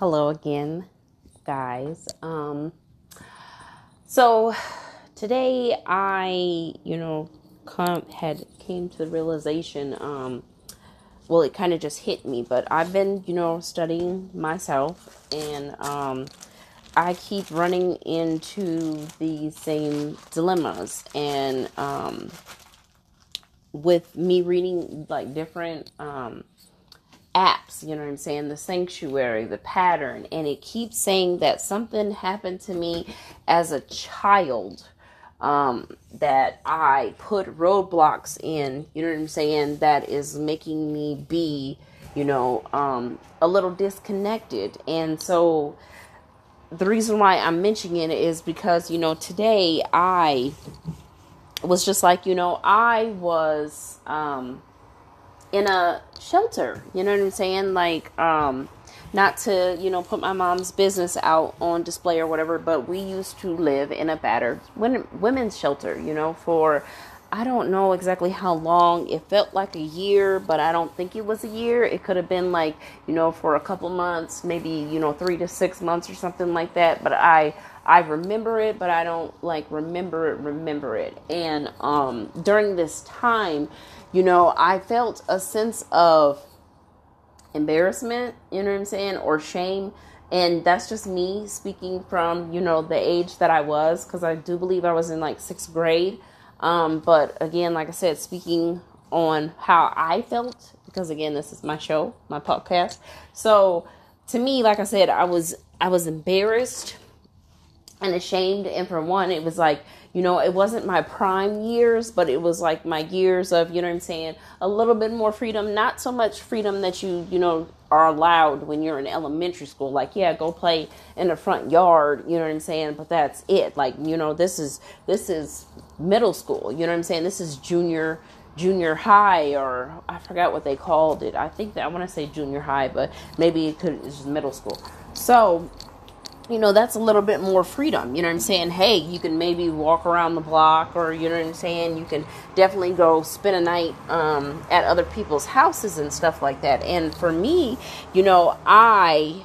hello again, guys. Um, so today I, you know, come had came to the realization. Um, well, it kind of just hit me, but I've been, you know, studying myself, and um, I keep running into the same dilemmas, and um, with me reading like different um, apps, you know what I'm saying? The sanctuary, the pattern, and it keeps saying that something happened to me as a child um, that I put roadblocks in, you know what I'm saying? That is making me be, you know, um, a little disconnected. And so the reason why I'm mentioning it is because, you know, today I was just like, you know, I was, um, in a shelter. You know what I'm saying? Like, um, not to, you know, put my mom's business out on display or whatever, but we used to live in a battered women, women's shelter, you know, for I don't know exactly how long. It felt like a year, but I don't think it was a year. It could have been like, you know, for a couple months, maybe, you know, 3 to 6 months or something like that, but I I remember it, but I don't like remember it remember it. And um during this time, you know, I felt a sense of embarrassment, you know what I'm saying, or shame. And that's just me speaking from, you know, the age that I was, because I do believe I was in like sixth grade. Um, but again, like I said, speaking on how I felt, because again, this is my show, my podcast. So to me, like I said, I was I was embarrassed and ashamed. And for one, it was like, you know, it wasn't my prime years, but it was like my years of, you know what I'm saying, a little bit more freedom, not so much freedom that you, you know, are allowed when you're in elementary school. Like, yeah, go play in the front yard, you know what I'm saying, but that's it. Like, you know, this is this is middle school, you know what I'm saying? This is junior junior high or I forgot what they called it. I think that I want to say junior high, but maybe it could it's middle school. So, you know, that's a little bit more freedom. You know what I'm saying? Hey, you can maybe walk around the block, or you know what I'm saying? You can definitely go spend a night um, at other people's houses and stuff like that. And for me, you know, I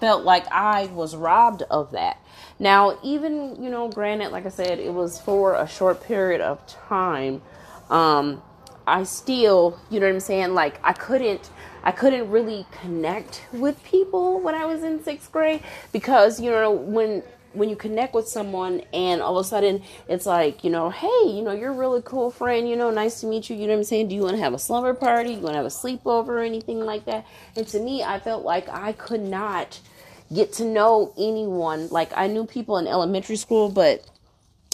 felt like I was robbed of that. Now, even, you know, granted, like I said, it was for a short period of time. Um, I still, you know what I'm saying? Like, I couldn't I couldn't really connect with people when I was in sixth grade because you know when when you connect with someone and all of a sudden it's like, you know, hey, you know, you're a really cool friend, you know, nice to meet you, you know what I'm saying? Do you want to have a slumber party? You want to have a sleepover or anything like that? And to me, I felt like I could not get to know anyone. Like I knew people in elementary school, but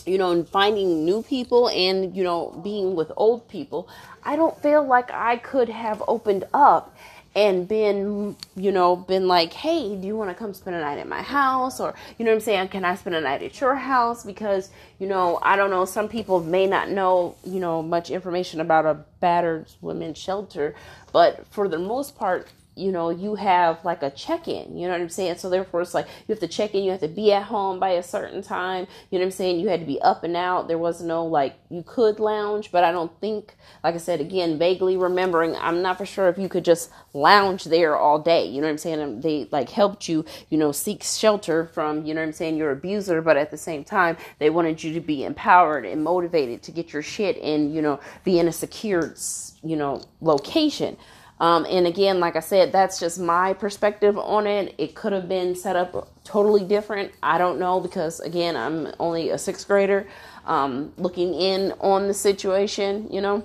you know, and finding new people and, you know, being with old people, I don't feel like I could have opened up and been, you know, been like, hey, do you want to come spend a night at my house? Or, you know what I'm saying? Can I spend a night at your house? Because, you know, I don't know, some people may not know, you know, much information about a battered women's shelter, but for the most part, you know, you have like a check in, you know what I'm saying? So therefore it's like you have to check in, you have to be at home by a certain time, you know what I'm saying? You had to be up and out. There was no like you could lounge, but I don't think like I said again, vaguely remembering, I'm not for sure if you could just lounge there all day. You know what I'm saying? They like helped you, you know, seek shelter from, you know what I'm saying, your abuser, but at the same time, they wanted you to be empowered and motivated to get your shit and, you know, be in a secured, you know, location. Um, and again, like I said, that's just my perspective on it. It could have been set up totally different. I don't know because, again, I'm only a sixth grader um, looking in on the situation, you know.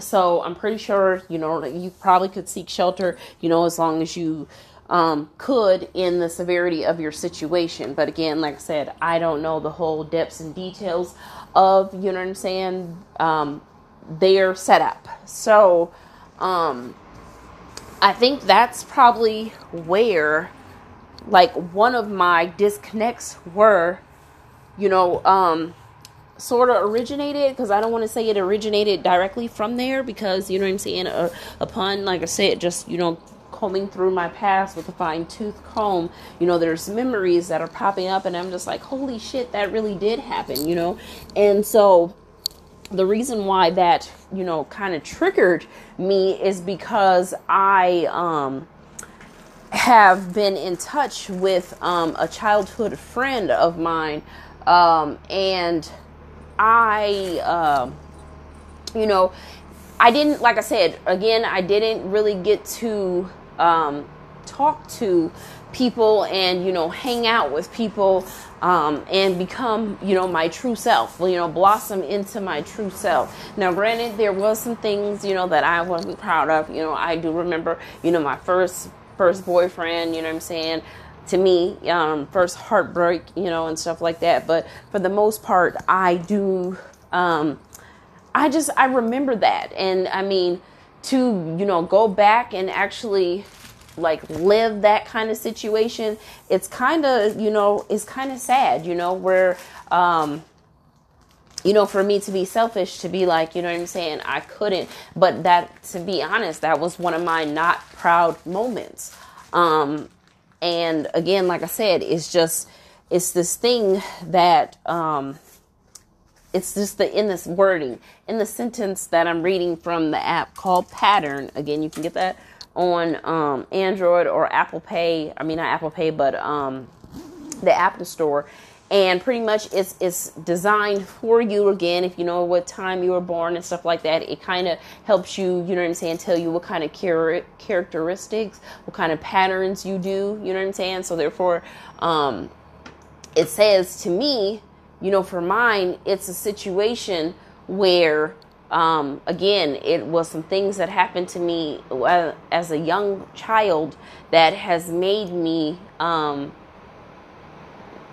So I'm pretty sure, you know, you probably could seek shelter, you know, as long as you um, could in the severity of your situation. But again, like I said, I don't know the whole depths and details of, you know what I'm saying, um, their setup. So, um, I think that's probably where, like, one of my disconnects were, you know, um, sort of originated because I don't want to say it originated directly from there because you know what I'm saying. Uh, upon, like I said, just you know, combing through my past with a fine tooth comb, you know, there's memories that are popping up, and I'm just like, holy shit, that really did happen, you know, and so the reason why that you know kind of triggered me is because I um have been in touch with um, a childhood friend of mine, um, and I, uh, you know, I didn't, like I said, again, I didn't really get to um, talk to people and, you know, hang out with people um, and become, you know, my true self, you know, blossom into my true self. Now, granted, there was some things, you know, that I wasn't proud of. You know, I do remember, you know, my first first boyfriend, you know what I'm saying? To me, um, first heartbreak, you know, and stuff like that. But for the most part, I do, um, I just, I remember that. And I mean, to, you know, go back and actually like live that kind of situation, it's kind of, you know, it's kind of sad, you know, where, um, you know, for me to be selfish, to be like, you know what I'm saying, I couldn't. But that, to be honest, that was one of my not proud moments. Um, and again, like I said, it's just, it's this thing that, um, it's just the in this wording in the sentence that I'm reading from the app called Pattern. Again, you can get that on um, Android or Apple Pay. I mean, not Apple Pay, but um, the Apple Store and pretty much it's it's designed for you again if you know what time you were born and stuff like that it kind of helps you you know what i'm saying tell you what kind of char- characteristics what kind of patterns you do you know what i'm saying so therefore um, it says to me you know for mine it's a situation where um, again it was some things that happened to me as a young child that has made me um,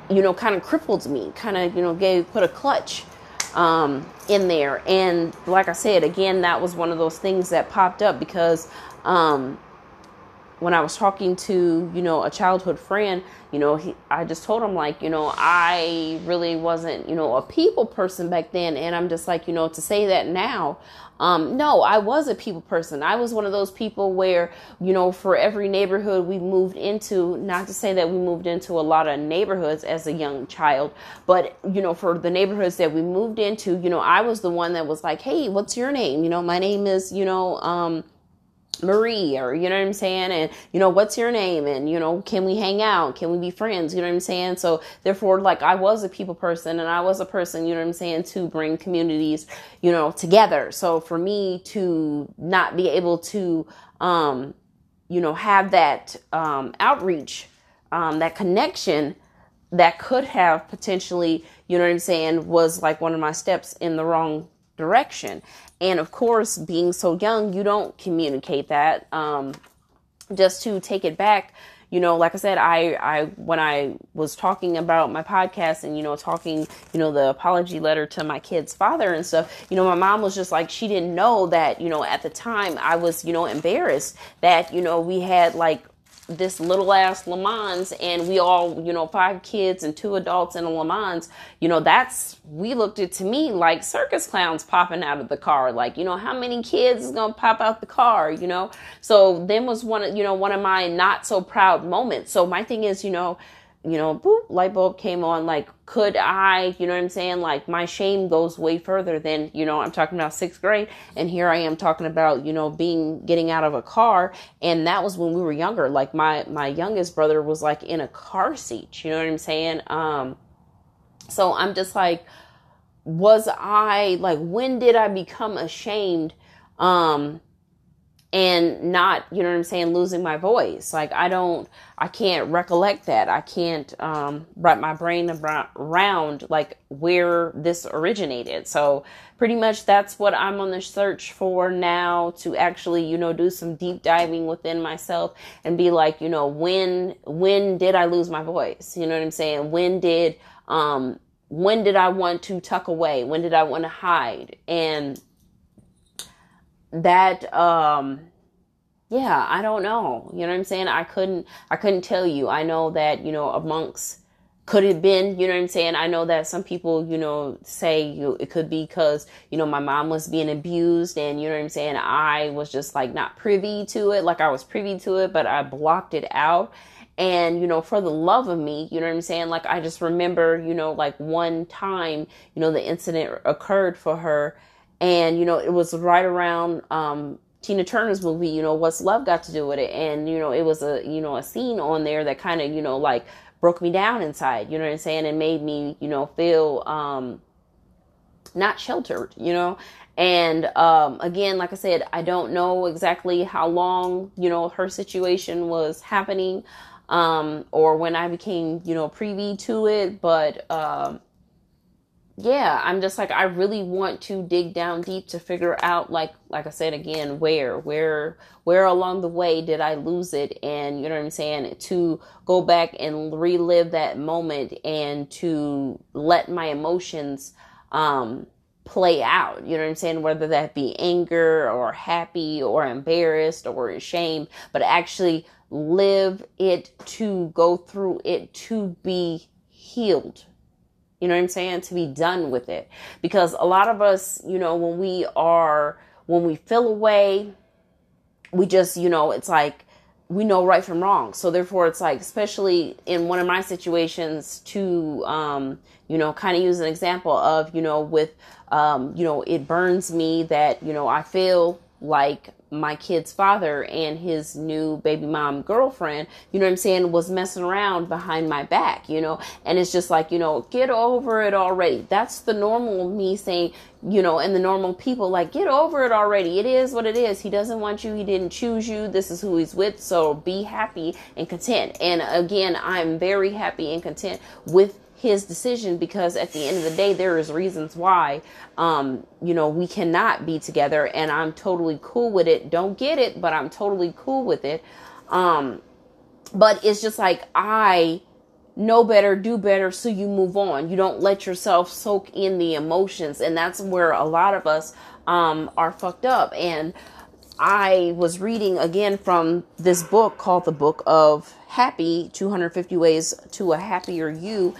you know, kind of crippled me, kind of, you know, gave, put a clutch um, in there. And like I said, again, that was one of those things that popped up because um, when I was talking to, you know, a childhood friend, you know, he, I just told him, like, you know, I really wasn't, you know, a people person back then. And I'm just like, you know, to say that now, um, no, I was a people person. I was one of those people where, you know, for every neighborhood we moved into, not to say that we moved into a lot of neighborhoods as a young child, but, you know, for the neighborhoods that we moved into, you know, I was the one that was like, hey, what's your name? You know, my name is, you know, um, Marie or you know what I'm saying? And you know what's your name? And you know can we hang out? Can we be friends? You know what I'm saying? So therefore like I was a people person and I was a person you know what I'm saying to bring communities you know together. So for me to not be able to um you know have that um outreach um that connection that could have potentially you know what I'm saying was like one of my steps in the wrong direction. And of course, being so young, you don't communicate that. Um, just to take it back, you know, like I said, I, I, when I was talking about my podcast and, you know, talking, you know, the apology letter to my kid's father and stuff, you know, my mom was just like, she didn't know that, you know, at the time I was, you know, embarrassed that, you know, we had like this little ass Le Mans and we all, you know, five kids and two adults in a Le Mans, you know, that's, we looked at to me like circus clowns popping out of the car. Like, you know, how many kids is going to pop out the car, you know? So then was one of, you know, one of my not so proud moments. So my thing is, you know, you know, boop, light bulb came on. Like, could I, you know what I'm saying? Like, my shame goes way further than, you know, I'm talking about sixth grade. And here I am talking about, you know, being, getting out of a car. And that was when we were younger. Like, my, my youngest brother was like in a car seat. You know what I'm saying? Um, so I'm just like, was I, like, when did I become ashamed? Um, and not, you know what I'm saying, losing my voice. Like I don't, I can't recollect that. I can't um, wrap my brain around like where this originated. So pretty much that's what I'm on the search for now to actually, you know, do some deep diving within myself and be like, you know, when when did I lose my voice? You know what I'm saying? When did um when did I want to tuck away? When did I want to hide? And that um yeah i don't know. You know what i'm saying? I couldn't i couldn't tell you. I know that you know amongst could have been you know what i'm saying? I know that some people you know say you it could be because you know my mom was being abused and you know what i'm saying? I was just like not privy to it like i was privy to it but i blocked it out. And you know for the love of me you know what i'm saying? Like i just remember you know like one time you know the incident occurred for her and you know it was right around um Tina Turner's movie, you know, What's Love Got to Do with It? And, you know, it was a, you know, a scene on there that kind of, you know, like broke me down inside, you know what I'm saying? And made me, you know, feel, um, not sheltered, you know? And, um, again, like I said, I don't know exactly how long, you know, her situation was happening, um, or when I became, you know, privy to it, but, um, yeah, I'm just like I really want to dig down deep to figure out like like I said again where where where along the way did I lose it? And you know what I'm saying? To go back and relive that moment and to let my emotions um play out. You know what I'm saying? Whether that be anger or happy or embarrassed or ashamed but actually live it to go through it to be healed you know what I'm saying? To be done with it. Because a lot of us, you know, when we are, when we feel away, we just, you know, it's like we know right from wrong. So therefore, it's like, especially in one of my situations, to, um, you know, kind of use an example of, you know, with, um, you know, it burns me that, you know, I feel like my kid's father and his new baby mom girlfriend, you know what I'm saying, was messing around behind my back, you know, and it's just like, you know, get over it already. That's the normal me saying, you know, and the normal people like, get over it already. It is what it is. He doesn't want you. He didn't choose you. This is who he's with. So be happy and content. And again, I'm very happy and content with his decision because at the end of the day there is reasons why um you know we cannot be together and I'm totally cool with it. Don't get it but I'm totally cool with it. Um but it's just like I know better do better so you move on. You don't let yourself soak in the emotions and that's where a lot of us um are fucked up. And I was reading again from this book called The Book of Happy 250 Ways to a Happier You.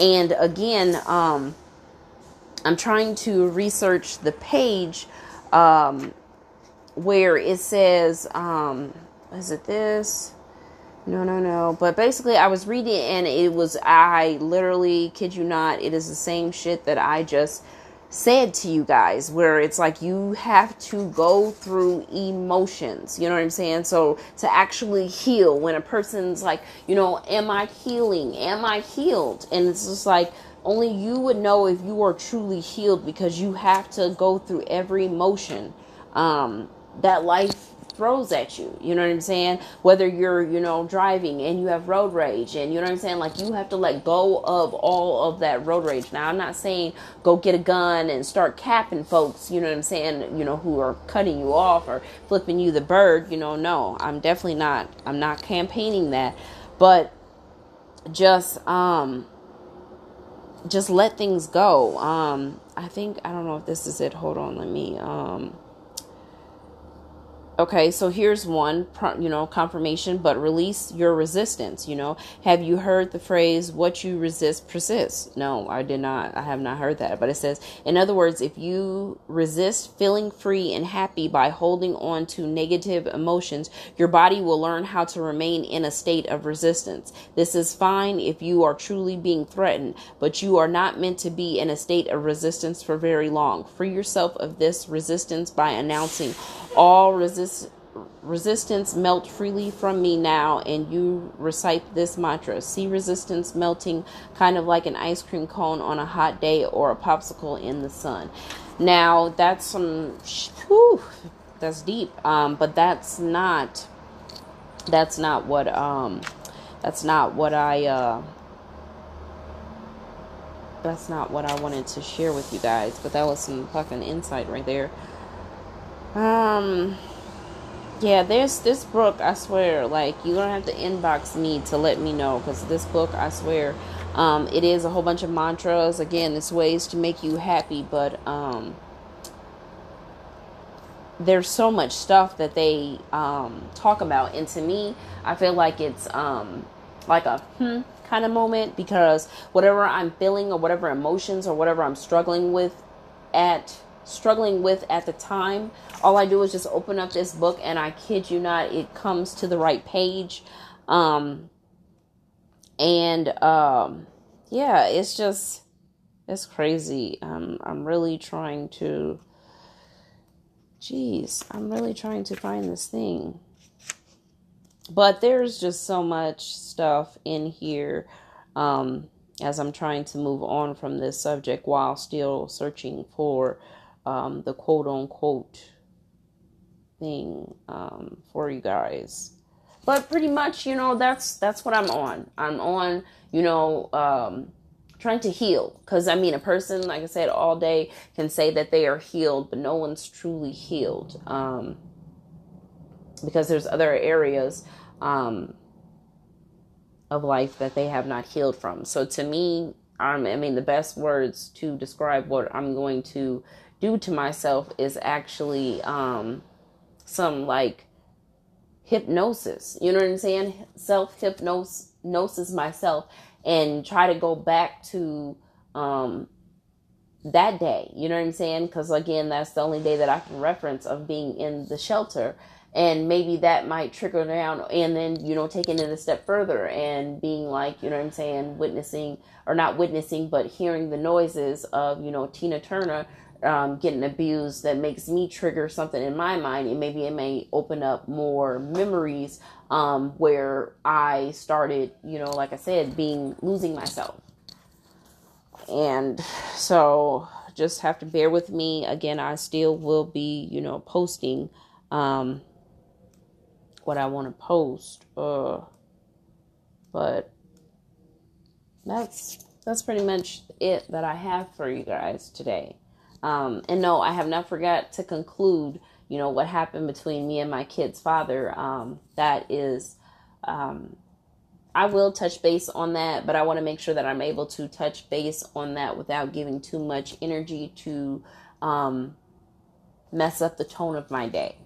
And again, um, I'm trying to research the page um, where it says, um, is it this? No, no, no. But basically, I was reading and it was, I literally kid you not, it is the same shit that I just said to you guys where it's like you have to go through emotions you know what i'm saying? So to actually heal when a person's like you know am i healing? Am i healed? And it's just like only you would know if you are truly healed because you have to go through every emotion um, that life throws at you. You know what I'm saying? Whether you're, you know, driving and you have road rage and you know what I'm saying? Like you have to let go of all of that road rage. Now, I'm not saying go get a gun and start capping folks, you know what I'm saying, you know, who are cutting you off or flipping you the bird, you know, no. I'm definitely not I'm not campaigning that. But just um just let things go. Um I think I don't know if this is it. Hold on, let me um Okay, so here's one, you know, confirmation, but release your resistance. You know, have you heard the phrase, what you resist persists? No, I did not. I have not heard that. But it says, in other words, if you resist feeling free and happy by holding on to negative emotions, your body will learn how to remain in a state of resistance. This is fine if you are truly being threatened, but you are not meant to be in a state of resistance for very long. Free yourself of this resistance by announcing, all resist, resistance melt freely from me now and you recite this mantra. See resistance melting kind of like an ice cream cone on a hot day or a popsicle in the sun. Now that's some whew, that's deep um, but that's not that's not what um that's not what i uh that's not what i wanted to share with you guys but that was some fucking insight right there. Um, yeah, there's this book. I swear, like you don't have to inbox me to let me know because this book, I swear, um, it is a whole bunch of mantras. Again, it's ways to make you happy, but um, there's so much stuff that they um talk about, and to me, I feel like it's um like a hmm kind of moment because whatever I'm feeling or whatever emotions or whatever I'm struggling with at struggling with at the time, all I do is just open up this book and I kid you not, it comes to the right page. Um, and um, yeah, it's just it's crazy. Um, I'm really trying to Jeez, I'm really trying to find this thing. But there's just so much stuff in here um, as I'm trying to move on from this subject while still searching for um, the quote unquote thing um, for you guys. But pretty much, you know, that's that's what I'm on. I'm on, you know, um, trying to heal. Because I mean, a person, like I said, all day can say that they are healed, but no one's truly healed. Um, because there's other areas um, of life that they have not healed from. So to me, um, I mean, the best words to describe what I'm going to do to myself is actually um, some like hypnosis. You know what I'm saying? Self hypnosis myself and try to go back to um, that day. You know what I'm saying? Because again, that's the only day that I can reference of being in the shelter. And maybe that might trigger down and then, you know, taking it a step further and being like, you know what I'm saying, witnessing or not witnessing, but hearing the noises of, you know, Tina Turner um, getting abused that makes me trigger something in my mind, and maybe it may open up more memories um, where I started, you know, like I said, being losing myself. And so just have to bear with me. Again, I still will be, you know, posting um, what I want to post. Uh, but that's that's pretty much it that I have for you guys today. Um, and no, I have not forgot to conclude, you know, what happened between me and my kid's father. Um, that is, um, I will touch base on that, but I want to make sure that I'm able to touch base on that without giving too much energy to um, mess up the tone of my day.